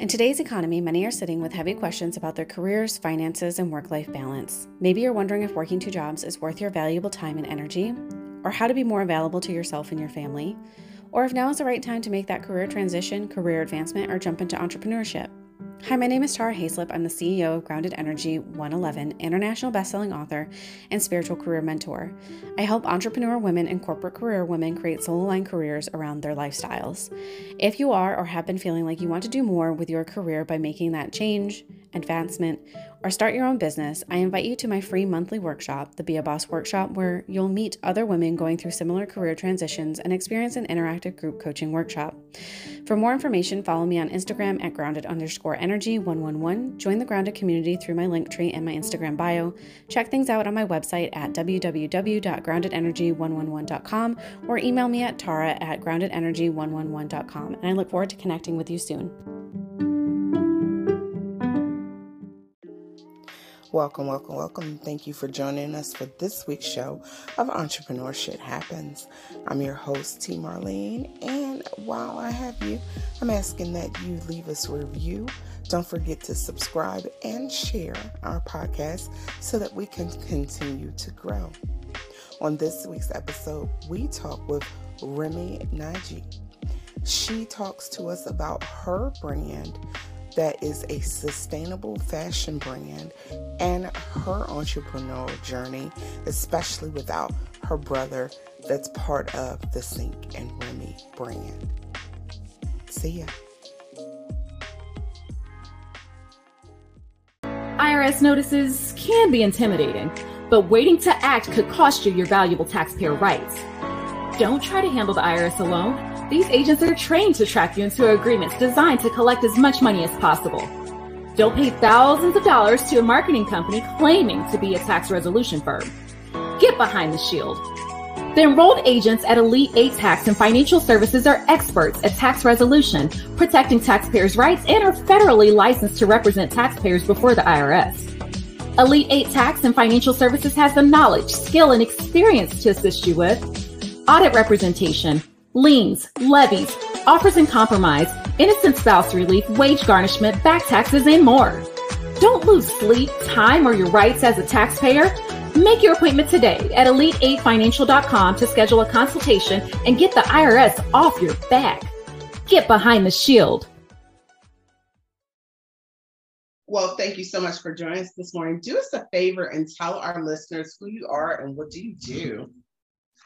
In today's economy, many are sitting with heavy questions about their careers, finances, and work life balance. Maybe you're wondering if working two jobs is worth your valuable time and energy, or how to be more available to yourself and your family, or if now is the right time to make that career transition, career advancement, or jump into entrepreneurship. Hi, my name is Tara Hayslip. I'm the CEO of Grounded Energy 111, international bestselling author and spiritual career mentor. I help entrepreneur women and corporate career women create soul aligned careers around their lifestyles. If you are or have been feeling like you want to do more with your career by making that change, advancement, or start your own business, I invite you to my free monthly workshop, the Be a Boss Workshop, where you'll meet other women going through similar career transitions and experience an interactive group coaching workshop. For more information, follow me on Instagram at grounded underscore energy 111. Join the grounded community through my link tree and my Instagram bio. Check things out on my website at www.groundedenergy111.com or email me at tara at groundedenergy111.com. And I look forward to connecting with you soon. Welcome, welcome, welcome. Thank you for joining us for this week's show of Entrepreneurshit Happens. I'm your host, T. Marlene, and while I have you, I'm asking that you leave us a review. Don't forget to subscribe and share our podcast so that we can continue to grow. On this week's episode, we talk with Rimi Nygi. She talks to us about her brand that is a sustainable fashion brand and her entrepreneurial journey, especially without her brother that's part of the Sink and Rimi brand. See ya. IRS notices can be intimidating, but waiting to act could cost you your valuable taxpayer rights. Don't try to handle the IRS alone. These agents are trained to track you into agreements designed to collect as much money as possible. Don't pay thousands of dollars to a marketing company claiming to be a tax resolution firm. Get behind the shield. The enrolled agents at Elite 8 Tax and Financial Services are experts at tax resolution, protecting taxpayers' rights, and are federally licensed to represent taxpayers before the IRS. Elite 8 Tax and Financial Services has the knowledge, skill, and experience to assist you with audit representation, liens, levies, offers and compromise, innocent spouse relief, wage garnishment, back taxes, and more. Don't lose sleep, time, or your rights as a taxpayer. Make your appointment today at elite8financial.com to schedule a consultation and get the IRS off your back. Get behind the shield. Well, thank you so much for joining us this morning. Do us a favor and tell our listeners who you are and what do you do?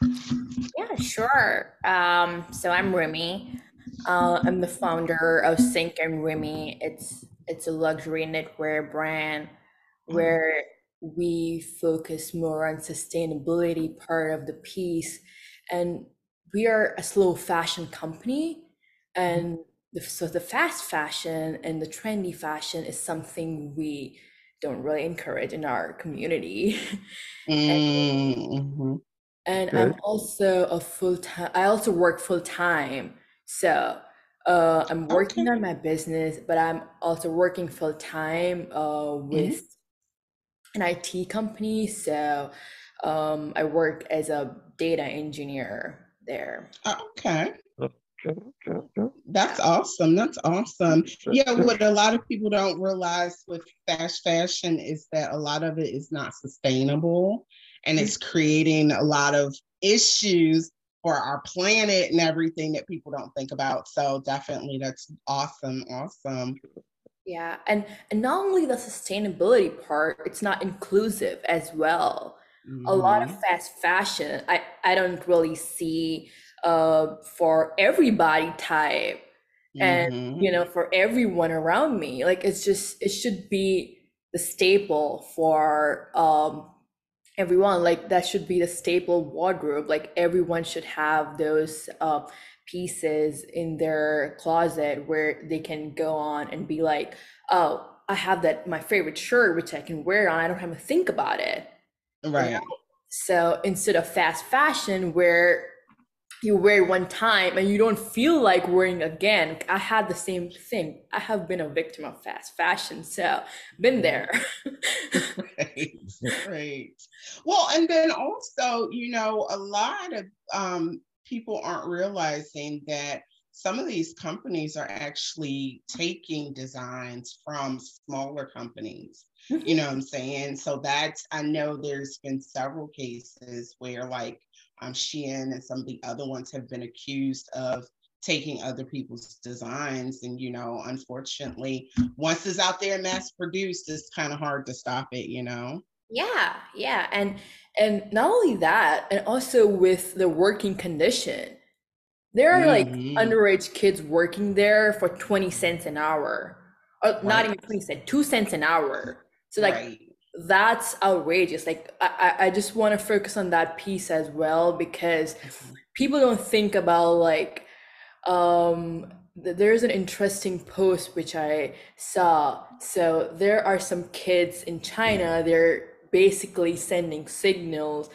Yeah, sure. Um, so I'm Rimi. Uh, I'm the founder of Sink and Rimi. It's it's a luxury knitwear brand where we focus more on sustainability part of the piece, and we are a slow fashion company, and the, so the fast fashion and the trendy fashion is something we don't really encourage in our community. Mm-hmm and I'm also a full time. I also work full time, so uh, I'm working okay. on my business, but I'm also working full time uh, mm-hmm. with mm-hmm. an IT company. So um, I work as a data engineer there. Okay. That's awesome. That's awesome. Yeah, what a lot of people don't realize with fast fashion is that a lot of it is not sustainable and it's creating a lot of issues for our planet and everything that people don't think about. So definitely that's awesome. Awesome. Yeah, and and not only the sustainability part, it's not inclusive as well. Mm-hmm. A lot of mm-hmm. fast fashion, I I don't really see uh for everybody type and mm-hmm. you know for everyone around me. Like it's just it should be the staple for um everyone like that should be the staple wardrobe. Like everyone should have those uh, pieces in their closet where they can go on and be like oh i have that my favorite shirt which i can wear on. I don't have to think about it right. so instead of fast fashion where you wear it one time and you don't feel like wearing again. I had the same thing. I have been a victim of fast fashion, so been there. right, great. Well, and then also, you know, a lot of um, people aren't realizing that some of these companies are actually taking designs from smaller companies. Mm-hmm. You know what I'm saying? So that's I know there's been several cases where like um Shein and some of the other ones have been accused of taking other people's designs and you know unfortunately once it's out there and mass produced it's kind of hard to stop it you know yeah yeah and and not only that and also with the working condition there are mm-hmm. like underage kids working there for 20 cents an hour or right. not even 20 cents 2 cents an hour so like right. That's outrageous like i i just want to focus on that piece as well because people don't think about like um, there's an interesting post which I saw. So there are some kids in China, they're basically sending signals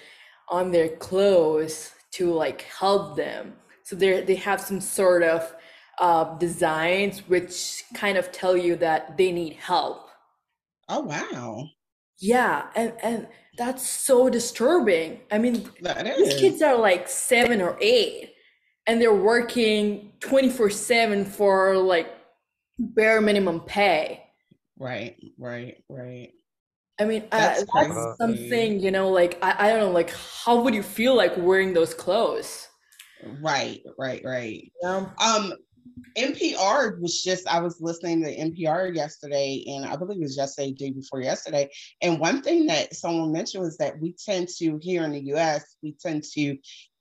on their clothes to like help them. So they they have some sort of uh, designs which kind of tell you that they need help. Oh wow. Yeah, and and that's so disturbing. I mean, these kids are like seven or eight and they're working 24 7 for like bare minimum pay. Right right right. I mean that's, uh, that's something you know like I, I don't know like how would you feel like wearing those clothes? Right right right. Yeah. um NPR was just I was listening to NPR yesterday, and I believe it was yesterday, day before yesterday. And one thing that someone mentioned was that we tend to here in the U.S. we tend to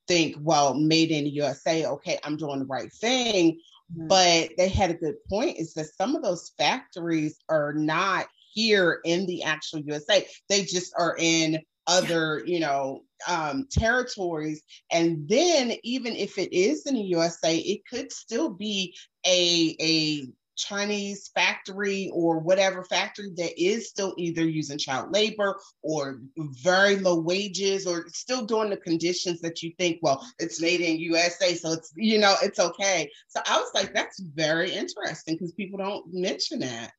think, well, made in the USA, okay, I'm doing the right thing. Mm-hmm. But they had a good point is that some of those factories are not here in the actual USA. They just are in other, you know, um, territories. And then even if it is in the USA, it could still be a a Chinese factory or whatever factory that is still either using child labor or very low wages or still doing the conditions that you think, well, it's made in USA, so it's, you know, it's okay. So I was like, that's very interesting because people don't mention that.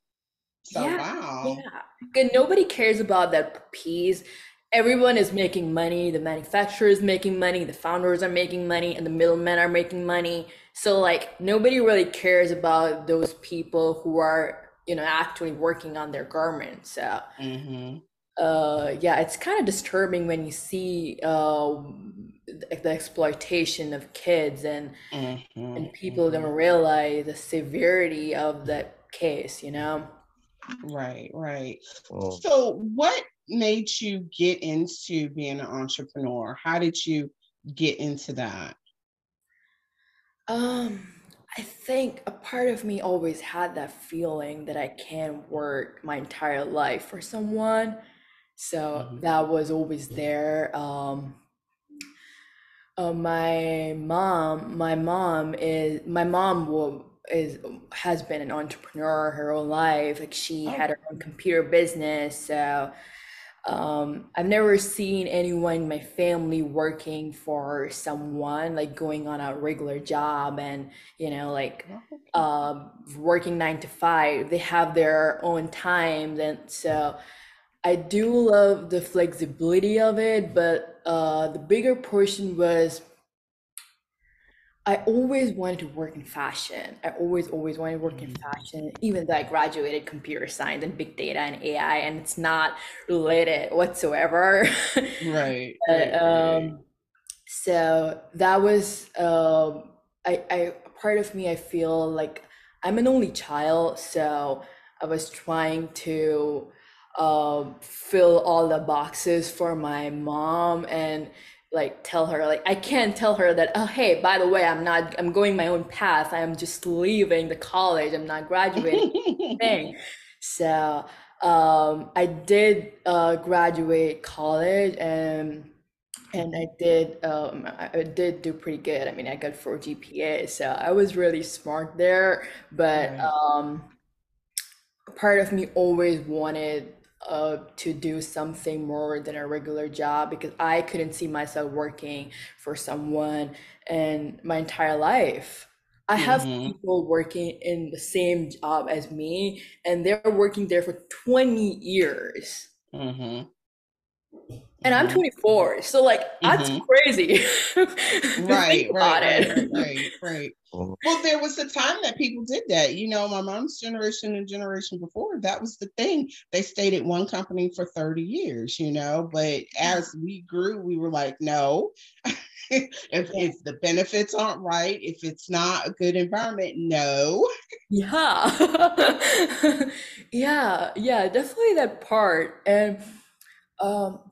So yeah, wow. Yeah. And nobody cares about that piece everyone is making money the manufacturer is making money the founders are making money and the middlemen are making money so like nobody really cares about those people who are you know actually working on their garments so mm-hmm. uh yeah it's kind of disturbing when you see uh the exploitation of kids and mm-hmm. and people mm-hmm. don't realize the severity of that case you know right right oh. so what made you get into being an entrepreneur? How did you get into that? Um, I think a part of me always had that feeling that I can work my entire life for someone. So mm-hmm. that was always there. Um, uh, my mom, my mom is my mom will is has been an entrepreneur her whole life. Like she oh. had her own computer business, so um, I've never seen anyone in my family working for someone, like going on a regular job and, you know, like um, working nine to five. They have their own time. And so I do love the flexibility of it, but uh, the bigger portion was I always wanted to work in fashion. I always, always wanted to work in mm. fashion, even though I graduated computer science and big data and AI, and it's not related whatsoever. Right. but, um, so that was, um, I, I, part of me, I feel like I'm an only child. So I was trying to um, fill all the boxes for my mom and like tell her like i can't tell her that oh hey by the way i'm not i'm going my own path. I'm just leaving the college. I'm not graduating. Thing. So um i did uh graduate college and and i did um i did do pretty good. I mean i got four gpa so i was really smart there. But um part of me always wanted uh, to do something more than a regular job because I couldn't see myself working for someone in my entire life. I have mm-hmm. people working in the same job as me, and they're working there for 20 years. Mm-hmm. And I'm Mhm. 24. So like that's Mhm. crazy. right, right, right, right, right, right. Well, there was a time that people did that. You know, my mom's generation and generation before, that was the thing. They stayed at one company for 30 years, you know, but as we grew, we were like, no. if, if the benefits aren't right, if it's not a good environment, no. Yeah. yeah, yeah, definitely that part. And um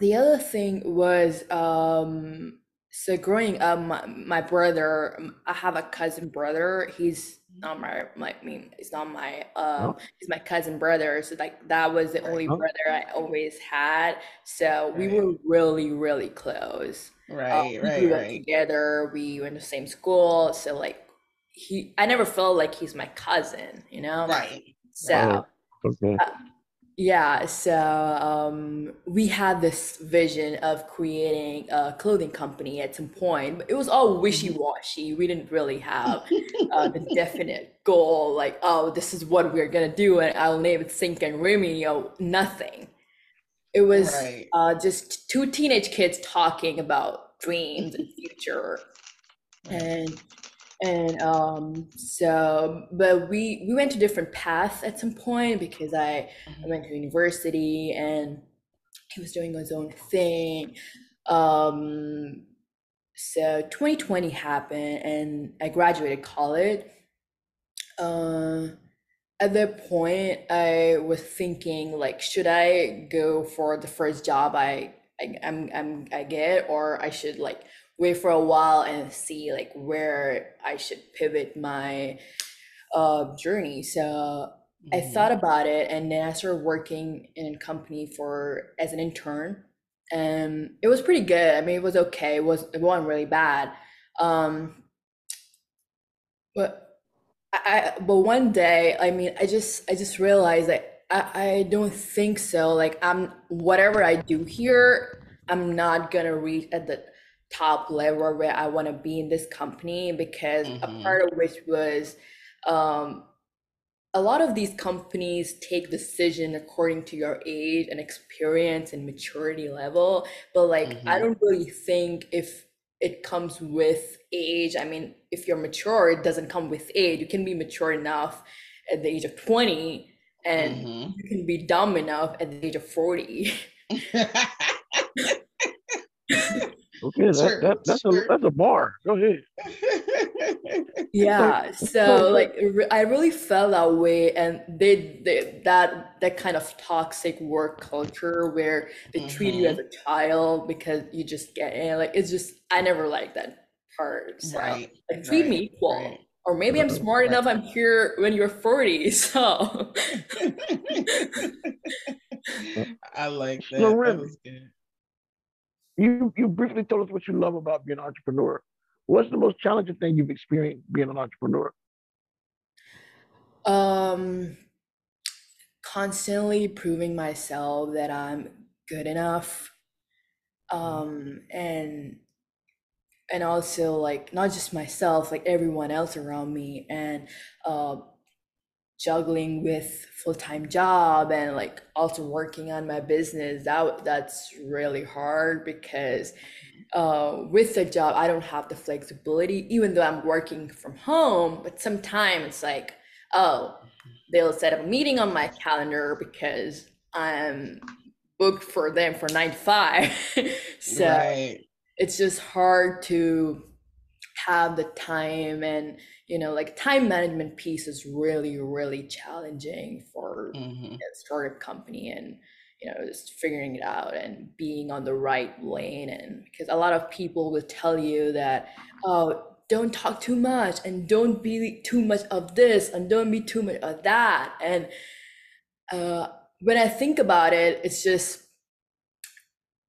the other thing was um so growing up my, my brother um, I have a cousin brother. He's not my my I mean he's not my um Oh. he's my cousin brother. So like that was the only Oh. brother I always had. So we were really, really close. Uh, Right, we right, grew up right. together. We went to the same school. So like he, I never felt like he's my cousin, you know. Right. So okay. Yeah, so um, we had this vision of creating a clothing company at some point. But it was all wishy-washy. We didn't really have uh, the definite goal, like, oh, this is what we're gonna do, and I'll name it Sink and Rimi. You know, nothing. It was Right. uh, just two teenage kids talking about dreams and future and and um so but we we went to different paths at some point because i i went to university and he was doing his own thing. Um so 2020 happened and i graduated college. Uh, at that point i was thinking like should i go for the first job i, I I'm, I'm i get or i should like wait for a while and see like where i should pivot my uh journey so I Mhm. thought about it and then I started working in a company for as an intern and it was pretty good. I mean it was okay. It was it wasn't really bad. Um but I, I but one day, I mean I just I just realized that I, I don't think so. Like I'm whatever I do here, I'm not gonna reach at the top level where I want to be in this company because Mhm. a part of which was um a lot of these companies take decision according to your age and experience and maturity level but like i Mhm. don't really think if it comes with age i mean if you're mature it doesn't come with age you can be mature enough at the age of 20 and Mhm. you can be dumb enough at the age of 40 Okay, that, that, that's a that's a bar. Go ahead. yeah so- so like i really felt that way and they, they that that kind of toxic work culture where they treat you mm-hmm. as a child because you just get in like it's just i never liked that part so right. like treat me equal right. or maybe i'm smart Right. enough i'm here when you're 40 so I like that. So, that was good. You you briefly told us what you love about being an entrepreneur. What's the most challenging thing you've experienced being an entrepreneur? um constantly proving myself that i'm good enough um and and also like not just myself like everyone else around me and uh juggling with full-time job and like also working on my business that that's really hard because uh with the job I don't have the flexibility even though I'm working from home but sometimes it's like oh they'll set up a meeting on my calendar because I'm booked for them for 9 to 5 so right. it's just hard to have the time and you know like time management piece is really really challenging for Mhm. a startup company and you know just figuring it out and being on the right lane. And because a lot of people will tell you that oh don't talk too much and don't be too much of this and don't be too much of that. And uh when i think about it it's just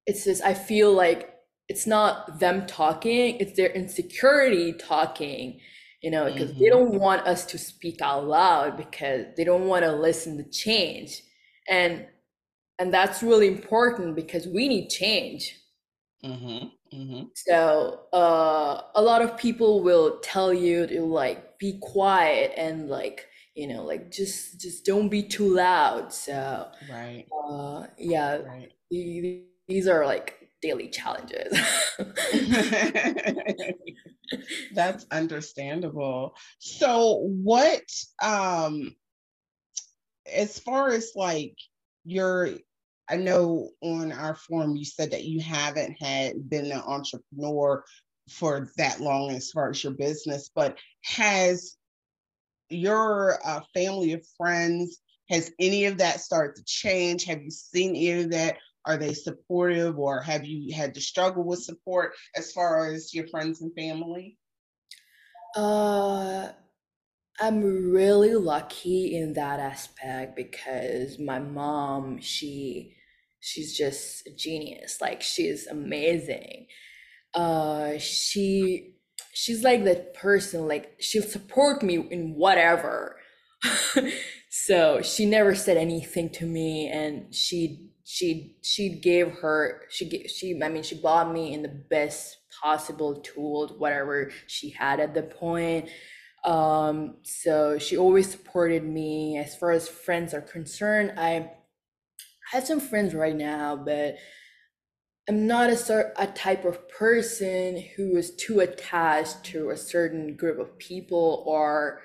it's just i feel like it's not them talking it's their insecurity talking you know because they Mhm. don't want us to speak out loud because they don't want to listen to change and and that's really important because we need change Mhm. Mhm. so uh a lot of people will tell you to like be quiet and like you know like just just don't be too loud so Right. uh yeah Right. these are like daily challenges. That's understandable. So what um as far as like your I know on our forum you said that you haven't had been an entrepreneur for that long as far as your business, but has your uh, family of friends has any of that started to change? Have you seen any of that? Are they supportive or have you had to struggle with support as far as your friends and family? Uh, I'm really lucky in that aspect because my mom, she she's just a genius. Like she's amazing. Uh she she's like that person like she'll support me in whatever. so she never said anything to me and she she she gave her she gave, she I mean she bought me in the best possible tools whatever she had at the point. Um so she always supported me. As far as friends are concerned I have some friends right now but I'm not a sort a type of person who is too attached to a certain group of people or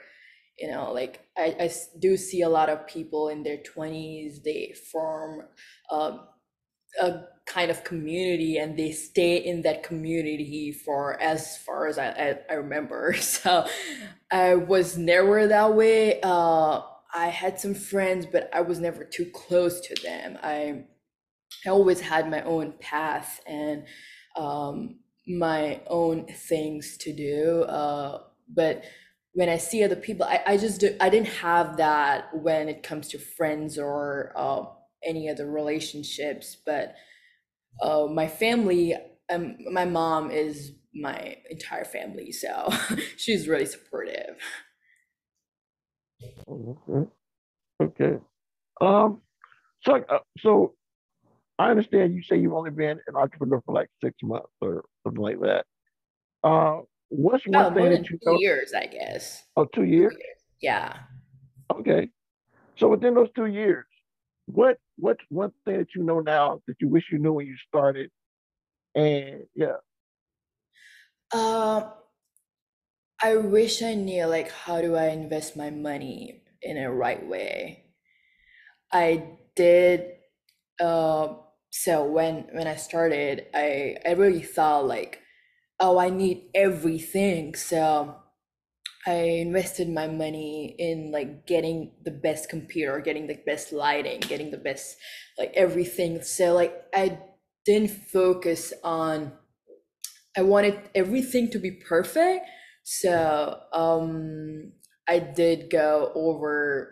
you know like I, I do see a lot of people in their 20s they form um, a kind of community and they stay in that community for as far as I, I, I remember. So I was never that way. Uh, I had some friends but I was never too close to them. I I always had my own path and um, my own things to do uh, but when I see other people, I, I just do, I didn't have that when it comes to friends or uh, any other relationships. But uh, my family, um, my mom is my entire family, so she's really supportive. Okay. Okay. Um. So, uh, so I understand you say you've only been an entrepreneur for like six months or something like that. Uh, What's one oh, thing that you two know? years, I guess. Oh, two years? two years? Yeah. Okay. So within those two years, what what's one thing that you know now that you wish you knew when you started? And yeah. Um I wish I knew like how do I invest my money in a right way. I did uh so when when I started, I I really thought like oh, I need everything. So I invested my money in like getting the best computer, getting the best lighting, getting the best like everything. So like I didn't focus on I wanted everything to be perfect. So um I did go over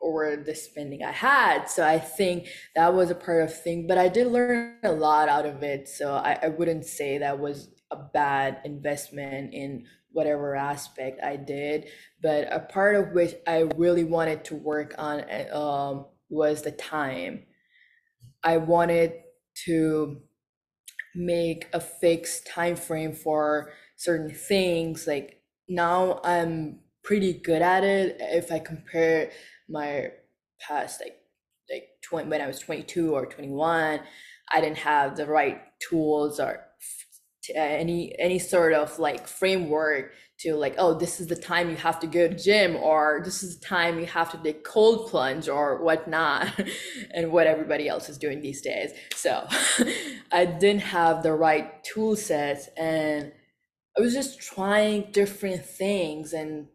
over the spending I had. So I think that was a part of thing, but I did learn a lot out of it. So I, I wouldn't say that was a bad investment in whatever aspect I did. But a part of which I really wanted to work on um, was the time. I wanted to make a fixed time frame for certain things. Like now I'm pretty good at it. If I compare my past like like 20 when I was 22 or 21, I didn't have the right tools or any any sort of like framework to like oh this is the time you have to go to gym or this is the time you have to take cold plunge or whatnot and what everybody else is doing these days. So i didn't have the right tool sets and i was just trying different things and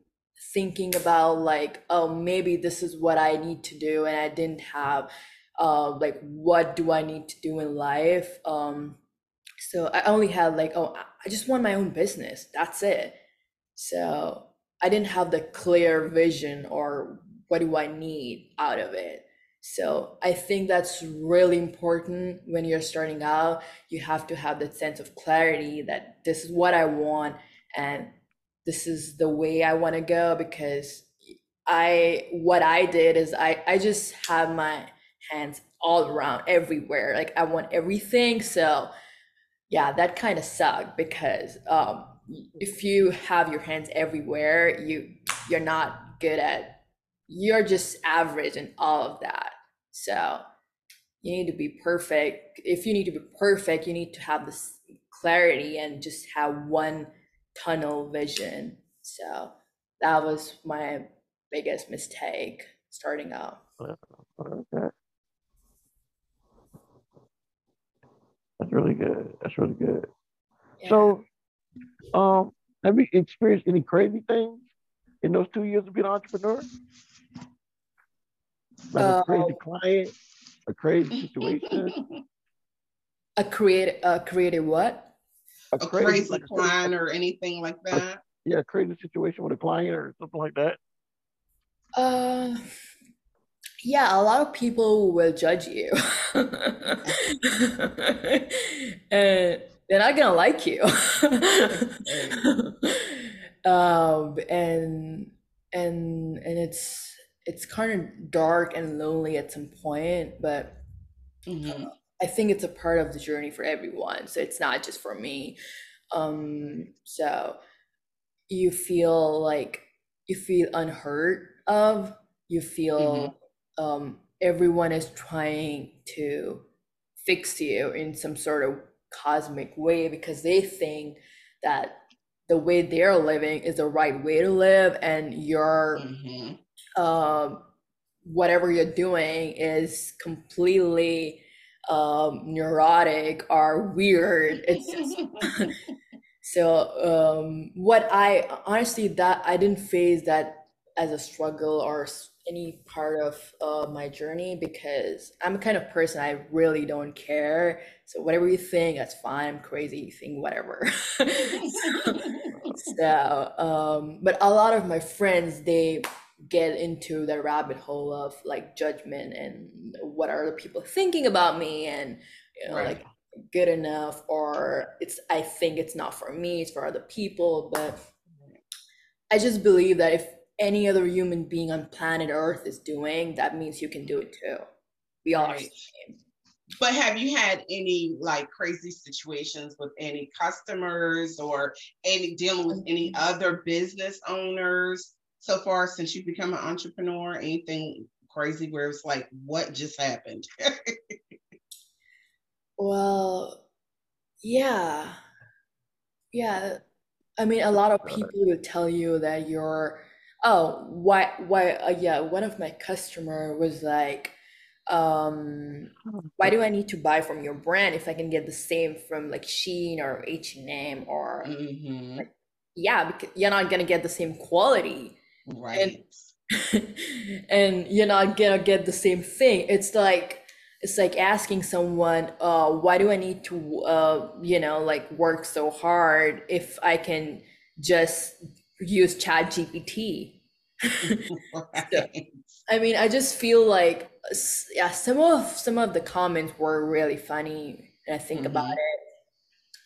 thinking about like oh maybe this is what i need to do and i didn't have uh like what do i need to do in life um so I only had like, oh, I just want my own business. That's it. So I didn't have the clear vision or what do I need out of it. So I think that's really important when you're starting out. You have to have that sense of clarity that this is what I want and this is the way I want to go because I what I did is I I just have my hands all around everywhere. Like I want everything. So yeah, that kind of sucked because um, if you have your hands everywhere, you you're not good at you're just average in all of that. So you need to be perfect. If you need to be perfect, you need to have this clarity and just have one tunnel vision. So that was my biggest mistake starting out. Okay. That's really good. That's really good. Yeah. So, um, have you experienced any crazy things in those two years of being an entrepreneur? Like uh, a crazy client, a crazy situation. A create a creative what? A, a crazy, crazy like client or anything like that. A, yeah, a crazy situation with a client or something like that. Uh yeah, a lot of people will judge you. and they're not gonna like you. um, and and and it's it's kind of dark and lonely at some point, but mm-hmm. I think it's a part of the journey for everyone. So it's not just for me. Um, so you feel like you feel unheard of. You feel mm-hmm. Um, everyone is trying to fix you in some sort of cosmic way because they think that the way they're living is the right way to live and your mm-hmm. um, whatever you're doing is completely um, neurotic or weird it's just so um, what i honestly that i didn't face that as a struggle or any part of uh, my journey because I'm a kind of person I really don't care. So whatever you think, that's fine. I'm crazy. You think whatever. so, um, but a lot of my friends they get into the rabbit hole of like judgment and what are the people thinking about me and you know right. like good enough or it's I think it's not for me. It's for other people. But I just believe that if any other human being on planet Earth is doing, that means you can do it too. We all right. are the same. But have you had any like crazy situations with any customers or any dealing with any mm-hmm. other business owners so far since you've become an entrepreneur? Anything crazy where it's like, what just happened? well, yeah. Yeah. I mean, a lot of people will tell you that you're oh why why uh, yeah one of my customer was like um why do i need to buy from your brand if i can get the same from like Shein or h&m or mm-hmm. like, yeah because you're not gonna get the same quality. Right. and, and you're not gonna get the same thing. It's like it's like asking someone uh why do i need to uh you know like work so hard if i can just use chat gpt so, i mean i just feel like yeah some of some of the comments were really funny and i think mm-hmm. about it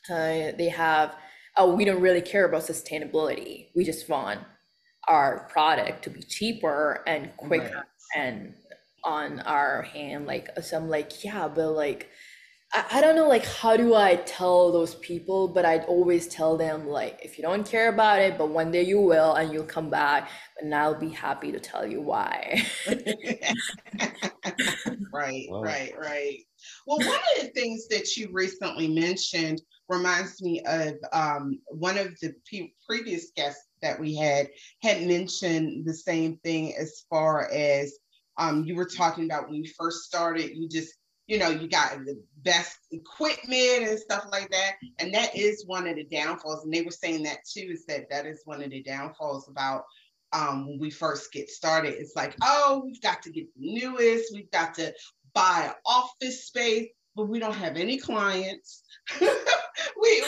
uh, they have oh we don't really care about sustainability we just want our product to be cheaper and quicker right. and on our hand like some like yeah but like I, I don't know like how do I tell those people, but I'd always tell them like if you don't care about it, but one day you will and you'll come back and I'll be happy to tell you why. right, wow. right, right. Well, one of the things that you recently mentioned reminds me of um, one of the pe- previous guests that we had had mentioned the same thing as far as um, you were talking about when you first started, you just you know, you got the best equipment and stuff like that. And that is one of the downfalls. And they were saying that too, is that that is one of the downfalls about um, when we first get started. It's like, oh, we've got to get the newest, we've got to buy office space, but we don't have any clients. we,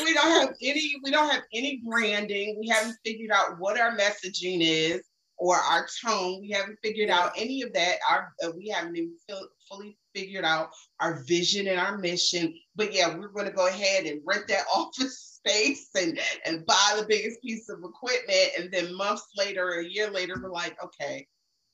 we don't have any, we don't have any branding. We haven't figured out what our messaging is or our tone. We haven't figured out any of that. Our uh, we haven't even fully figured out our vision and our mission. But yeah, we're going to go ahead and rent that office space and and buy the biggest piece of equipment. And then months later, a year later, we're like, okay,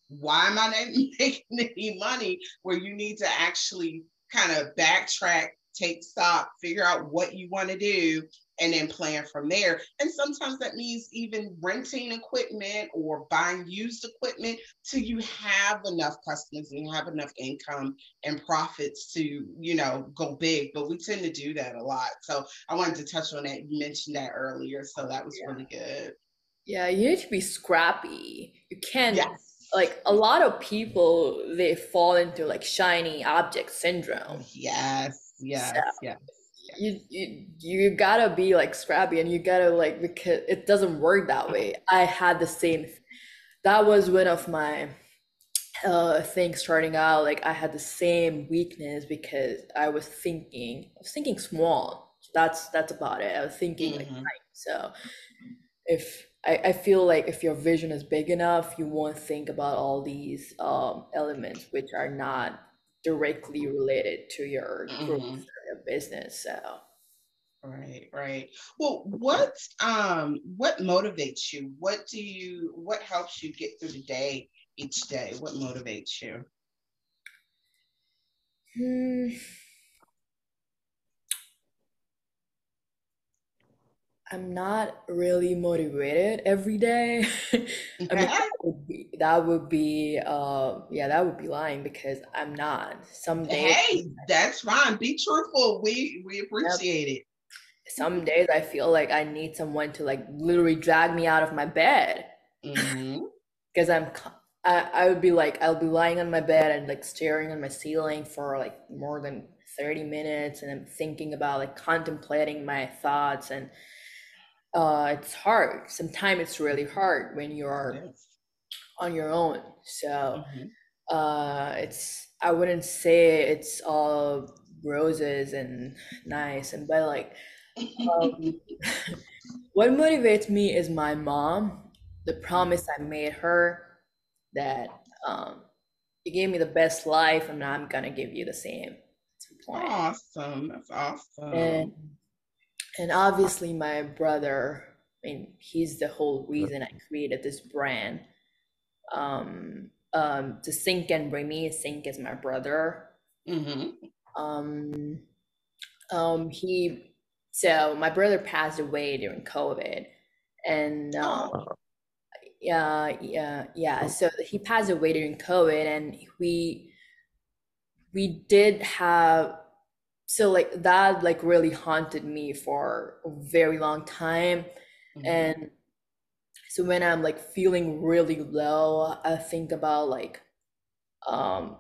why am I not making any money? Where you need to actually kind of backtrack, take stock, figure out what you want to do, and then plan from there. And sometimes that means even renting equipment or buying used equipment till you have enough customers and you have enough income and profits to, you know, go big. But we tend to do that a lot. So I wanted to touch on that. You mentioned that earlier. So that was yeah. really good. Yeah, you need to be scrappy. You can't yes like a lot of people they fall into like shiny object syndrome yes yes so yes you, you you gotta be like scrappy and you gotta like because it doesn't work that way. I had the same that was one of my uh things starting out like i had the same weakness because i was thinking i was thinking small. That's that's about it. I was thinking mm-hmm. like so if I, I feel like if your vision is big enough, you won't think about all these um, elements which are not directly related to your mm-hmm. Your business. So right right well what um what motivates you what do you what helps you get through the day each day what motivates you hmm. I'm not really motivated every day. I mean, that would be, that would be uh, yeah, that would be lying because I'm not. Some days, hey, that's fine. Be truthful. We we appreciate it. Some days I feel like I need someone to like literally drag me out of my bed because mm-hmm. I'm. I, I would be like I'll be lying on my bed and like staring on my ceiling for like more than 30 minutes and I'm thinking about like contemplating my thoughts and uh, it's hard. Sometimes it's really hard when you're on your own. So mm-hmm. uh, it's I wouldn't say it's all roses and nice and but like um, what motivates me is my mom. The promise I made her that um, you gave me the best life and I'm gonna give you the same. Awesome. That's awesome. And and obviously my brother i mean he's the whole reason i created this brand um um to Sink and bring me Sink is my brother mm-hmm. um um he so my brother passed away during covid and um, oh. yeah yeah yeah so he passed away during covid and we we did have so like that like really haunted me for a very long time mm-hmm. and so when i'm like feeling really low i think about like um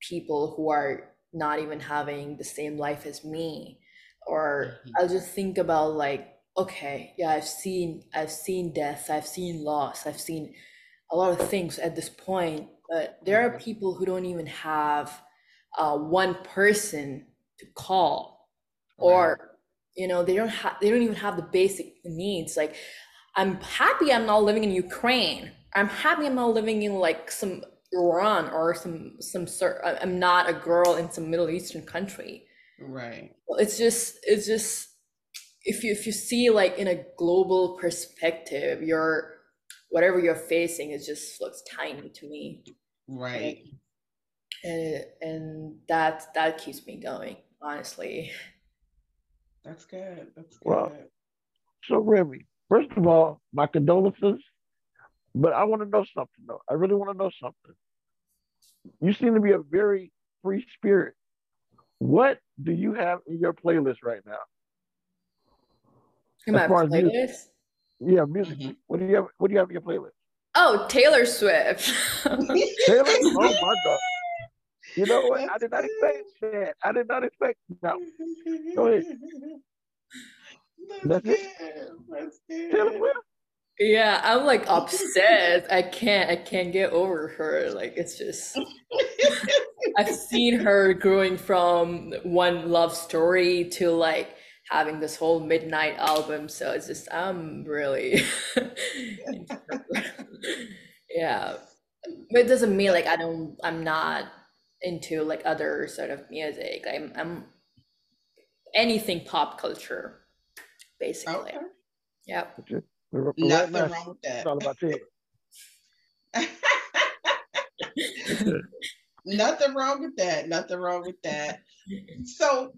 people who are not even having the same life as me or mm-hmm. i'll just think about like okay yeah i've seen i've seen death i've seen loss i've seen a lot of things at this point but there are mm-hmm. people who don't even have uh, one person to call or you know they don't have they don't even have the basic needs. Like i'm happy i'm not living in ukraine. I'm happy i'm not living in like some iran or some some sort i'm not a girl in some middle eastern country. Right. It's just it's just if you if you see like in a global perspective your whatever you're facing is just looks tiny to me. Right. And and that that keeps me going honestly. That's good. That's good. Well, so Rimi, first of all, my condolences. But I want to know something though. I really want to know something. You seem to be a very free spirit. What do you have in your playlist right now? In my playlist? Music. Yeah, music. Mm-hmm. What do you have? What do you have in your playlist? Oh, Taylor Swift. Taylor? Oh my God. You know what? I did not expect that. I did not expect. No. Go ahead. That's, That's it. That's good. Yeah, I'm like obsessed. I can't I can't get over her. Like it's just I've seen her growing from one love story to like having this whole midnight album. So it's just I'm really yeah. But it doesn't mean like I don't I'm not into like other sort of music. I'm, I'm anything pop culture, basically. Okay. Yeah. Nothing wrong with that. It's all about it. Nothing wrong with that. Nothing wrong with that. So,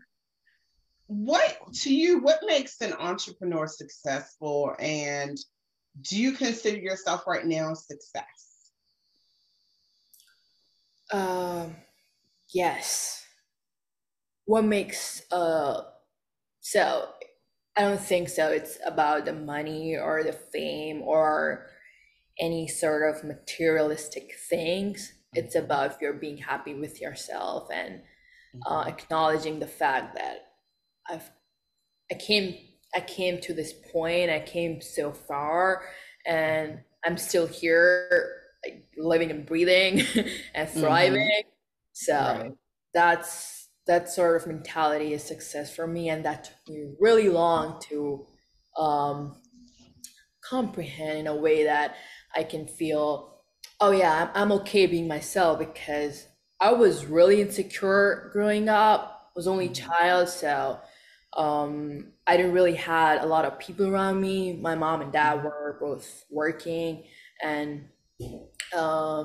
what to you what makes an entrepreneur successful and do you consider yourself right now success um yes what makes uh so i don't think so it's about the money or the fame or any sort of materialistic things it's mm-hmm. about if you're being happy with yourself and uh, mm-hmm. acknowledging the fact that I've I came I came to this point. I came so far, and I'm still here, like, living and breathing and mm-hmm. thriving. Mm-hmm. So right. that's that sort of mentality is success for me, and that took me really long to um, comprehend in a way that I can feel, oh yeah, I'm, I'm okay being myself because I was really insecure growing up. Was only mm-hmm. child, so um, I didn't really had a lot of people around me. My mom and dad were both working, and uh,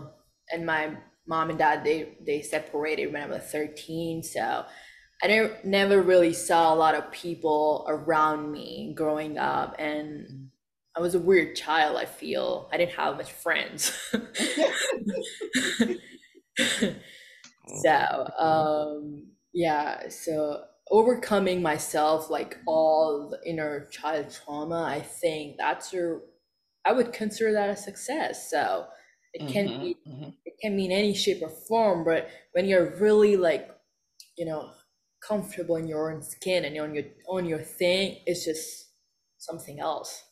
and my mom and dad they they separated when I was thirteen. So I didn't never really saw a lot of people around me growing up, and I was a weird child. I feel I didn't have much friends. so um, yeah, so overcoming myself like all the inner child trauma i think that's your i would consider that a success so it can mm-hmm, be mm-hmm. it can mean any shape or form but when you're really like you know comfortable in your own skin and on your on your thing it's just something else.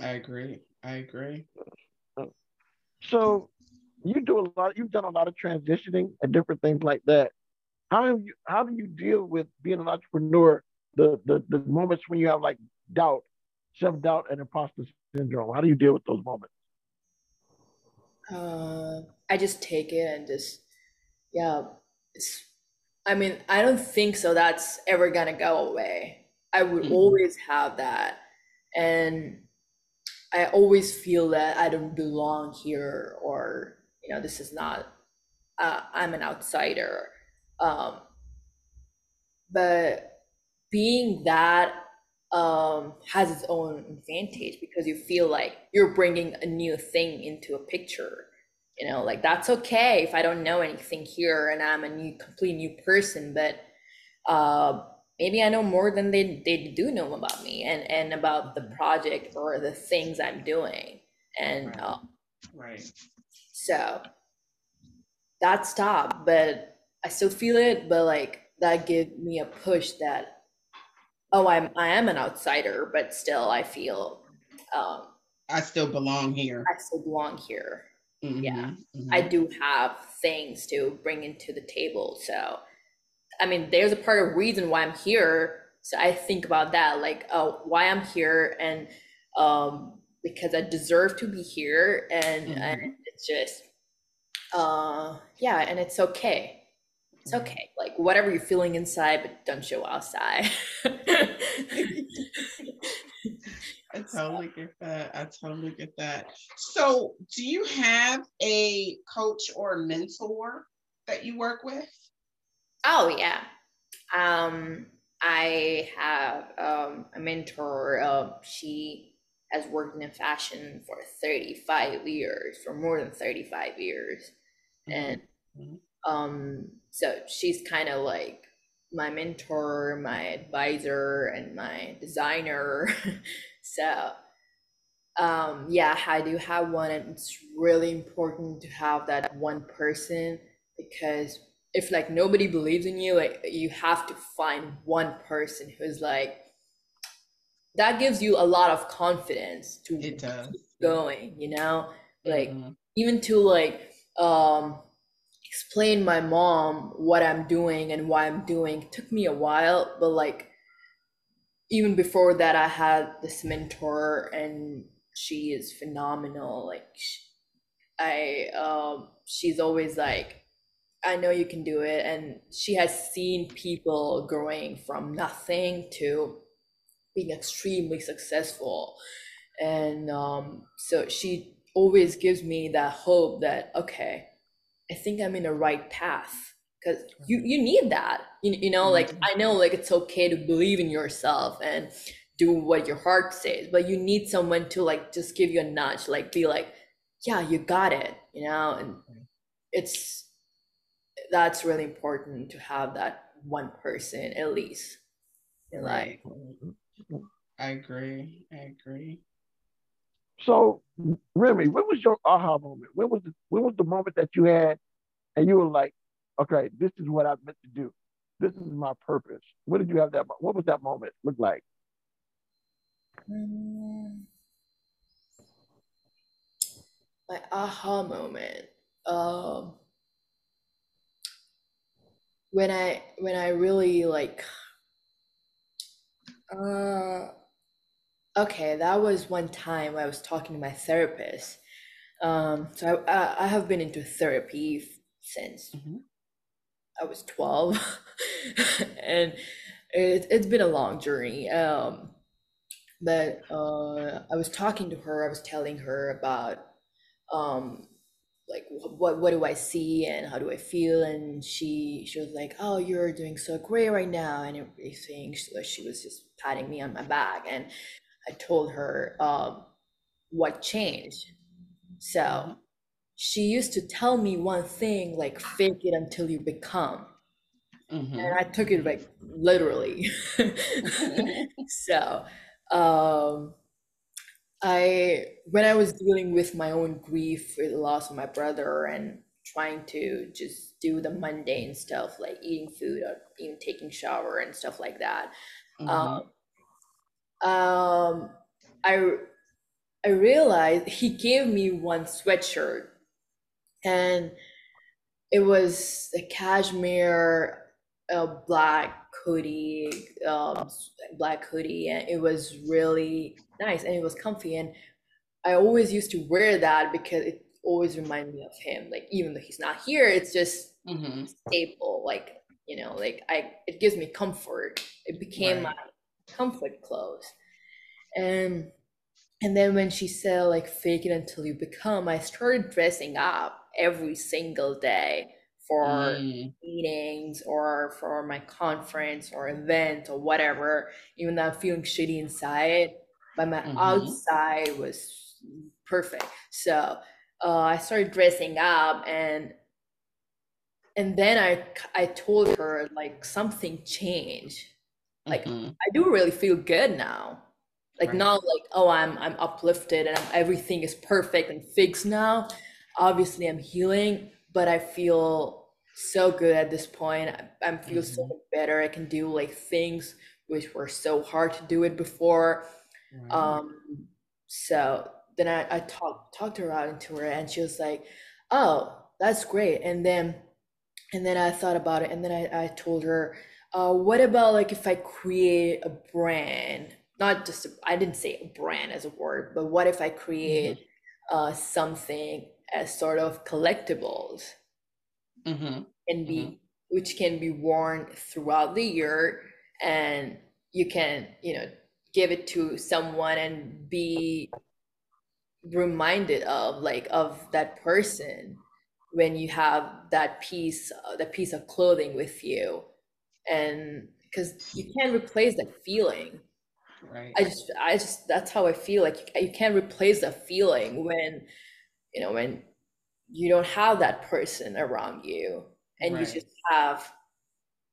I agree i agree. So you do a lot you've done a lot of transitioning and different things like that. How do you how do you deal with being an entrepreneur the the, the moments when you have like doubt self-doubt and imposter syndrome? How do you deal with those moments uh, i just take it and just yeah it's i mean i don't think so that's ever gonna go away. I would mm-hmm. always have that. And i always feel that i don't belong here or you know this is not uh, i'm an outsider. Um, but being that um, has its own advantage because you feel like you're bringing a new thing into a picture. You know, like that's okay if I don't know anything here and I'm a new, complete new person, but uh, maybe I know more than they, they do know about me and, and about the project or the things I'm doing. And right. Uh, right. So that's top, but I still feel it, but like that gave me a push that oh I'm I am an outsider, but still I feel um I still belong here. I still belong here. Mm-hmm, yeah. Mm-hmm. I do have things to bring into the table. So I mean there's a part of reason why I'm here. So I think about that, like oh why I'm here and um because I deserve to be here and, mm-hmm. and it's just uh yeah and it's okay it's okay. Like whatever you're feeling inside, but don't show outside. I totally get that. I totally get that. So, do you have a coach or a mentor that you work with? Oh yeah. Um, I have um, a mentor. Uh, she has worked in fashion for 35 years, for more than 35 years, mm-hmm. and mm-hmm. um, so she's kind of like my mentor, my advisor, and my designer. so um yeah i do have one and it's really important to have that one person because if like nobody believes in you like you have to find one person who's like that gives you a lot of confidence to it does. keep going you know like mm-hmm. even to like um explain my mom what I'm doing and why I'm doing. It took me a while, but like even before that, I had this mentor, and she is phenomenal. Like she, I, um, she's always like, I know you can do it, and she has seen people growing from nothing to being extremely successful, and um, so she always gives me that hope that okay I think I'm in the right path because you you need that you, you know like Mm-hmm. i know like it's okay to believe in yourself and do what your heart says but you need someone to like just give you a nudge like be like yeah you got it you know and it's that's really important to have that one person at least in life I agree. I agree. So, Rimi, when was your aha moment? When was the, when was the moment that you had, and you were like, okay, this is what I meant to do. This is my purpose. What did you have that? What was that moment look like? Mm. my aha moment um when i when i really like uh okay that was one time i was talking to my therapist um so i i, I have been into therapy since Mhm. I was 12 and it, it's been a long journey um but uh, I was talking to her. I was telling her about um, like what what do I see and how do I feel, and she she was like, "Oh, you're doing so great right now," and everything. Like, she was just patting me on my back, and I told her um, what changed. So she used to tell me one thing like, "Fake it until you become." Mhm. and I took it like literally. so, um, I when I was dealing with my own grief with the loss of my brother and trying to just do the mundane stuff like eating food or even taking shower and stuff like that. Mhm. Um, um, I I realized he gave me one sweatshirt, and it was a cashmere, uh, black hoodie, um, black hoodie, and it was really nice and it was comfy. And I always used to wear that because it always reminded me of him. Like even though he's not here, it's just Mhm. staple. Like you know, like I, it gives me comfort. It became Right. my comfort clothes, and and then when she said like fake it until you become, I started dressing up every single day for Mm. meetings or for my conference or event or whatever, even though I'm feeling shitty inside, but my Mhm. outside was perfect. So uh, I started dressing up and and then I I told her like something changed. Like Mhm. I do really feel good now. Like Right. not like oh I'm I'm uplifted and I'm, everything is perfect and fixed now. Obviously I'm healing, but I feel so good at this point. I, I feel so Mhm. much better. I can do like things which were so hard to do it before. Right. Um, so then I, I talked talked her out into her and she was like, "Oh, that's great." And then and then I thought about it, and then I, I told her, uh, "What about like if I create a brand? Not just I I didn't say a brand as a word, but what if I create uh, something as sort of collectibles?" Mhm. can be which can be worn throughout the year and you can you know give it to someone and be reminded of like of that person when you have that piece uh, that piece of clothing with you and because you can't replace that feeling Right. I just, I just, that's how I feel. Like you, you can't replace that feeling when, you know, when you don't have that person around you, and Right. you just have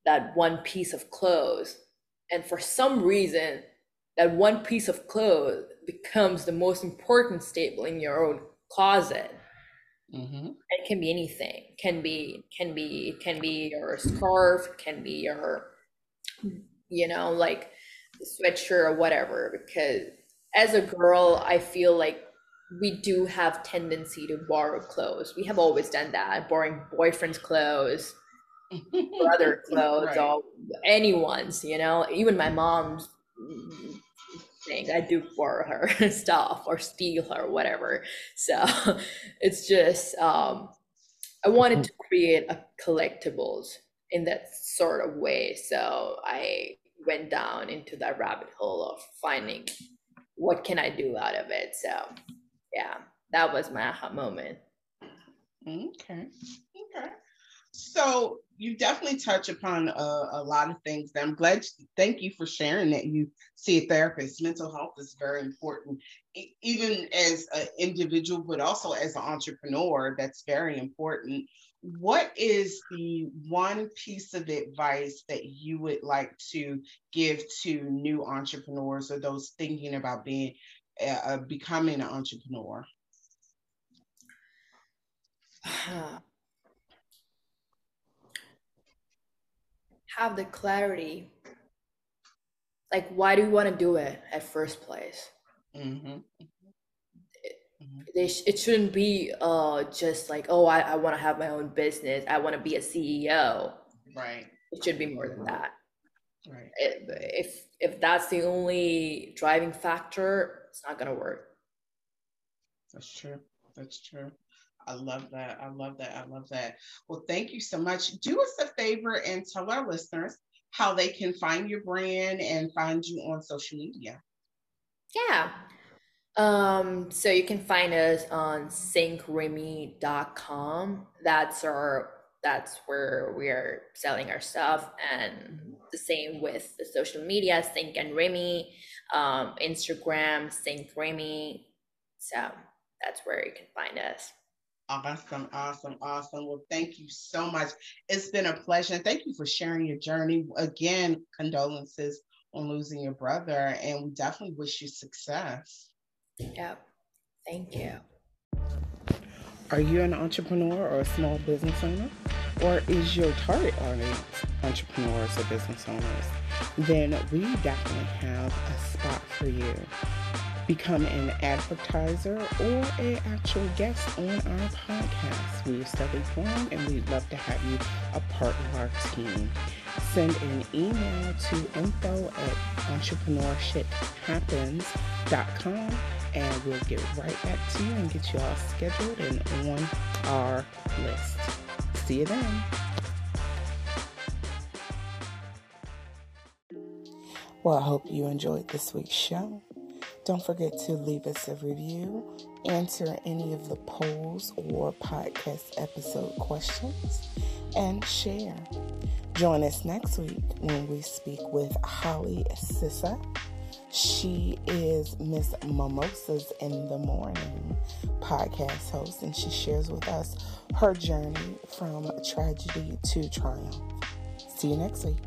that one piece of clothes, and for some reason, that one piece of clothes becomes the most important staple in your own closet. Mhm. It can be anything. Can be, can be, it can be your scarf. Can be your, you know, like sweatshirt or whatever because as a girl i feel like we do have tendency to borrow clothes. We have always done that borrowing boyfriend's clothes brother clothes Right. or anyone's you know? Even my mom's thing i do borrow her stuff or steal her whatever. So it's just um i wanted to create a collectibles in that sort of way. So i went down into that rabbit hole of finding what can i do out of it so yeah that was my aha moment Okay. Okay. So you definitely touch upon a, a, lot of things. I'm glad. Thank you for sharing that you see a therapist. Mental health is very important, e- even as an individual, but also as an entrepreneur. That's very important. What is the one piece of advice that you would like to give to new entrepreneurs or those thinking about being uh, becoming an entrepreneur? have the clarity like why do you want to do it at first place mm-hmm. It, mm-hmm. sh- it shouldn't be uh just like oh i, I want to have my own business i want to be a ceo right it should be more than that right it, if if that's the only driving factor it's not going to work that's true that's true I love that. I love that. I love that. Well, thank you so much. Do us a favor and tell our listeners how they can find your brand and find you on social media. Yeah. Um, so you can find us on synkremy.com. That's our that's where we are selling our stuff and the same with the social media Sink and Rimi um, instagram Sink Rimi so that's where you can find us Awesome, awesome, awesome. Well, thank you so much. It's been a pleasure. Thank you for sharing your journey. Again, condolences on losing your brother, and we definitely wish you success. Yep. Thank you. Are you an entrepreneur or a small business owner? Or is your target audience entrepreneurs or business owners? Then we definitely have a spot for you become an advertiser or an actual guest on our podcast. We steadily growing and we'd love to have you a part of our team. Send an email to info at entrepreneurshithappens.com and we'll get right back to you and get you all scheduled and on our list. See you then. Well, I hope you enjoyed this week's show. Don't forget to leave us a review, answer any of the polls or podcast episode questions, and share. Join us next week when we speak with Holly Sissa. She is Miss Mimosas in the Morning podcast host, and she shares with us her journey from tragedy to triumph. See you next week.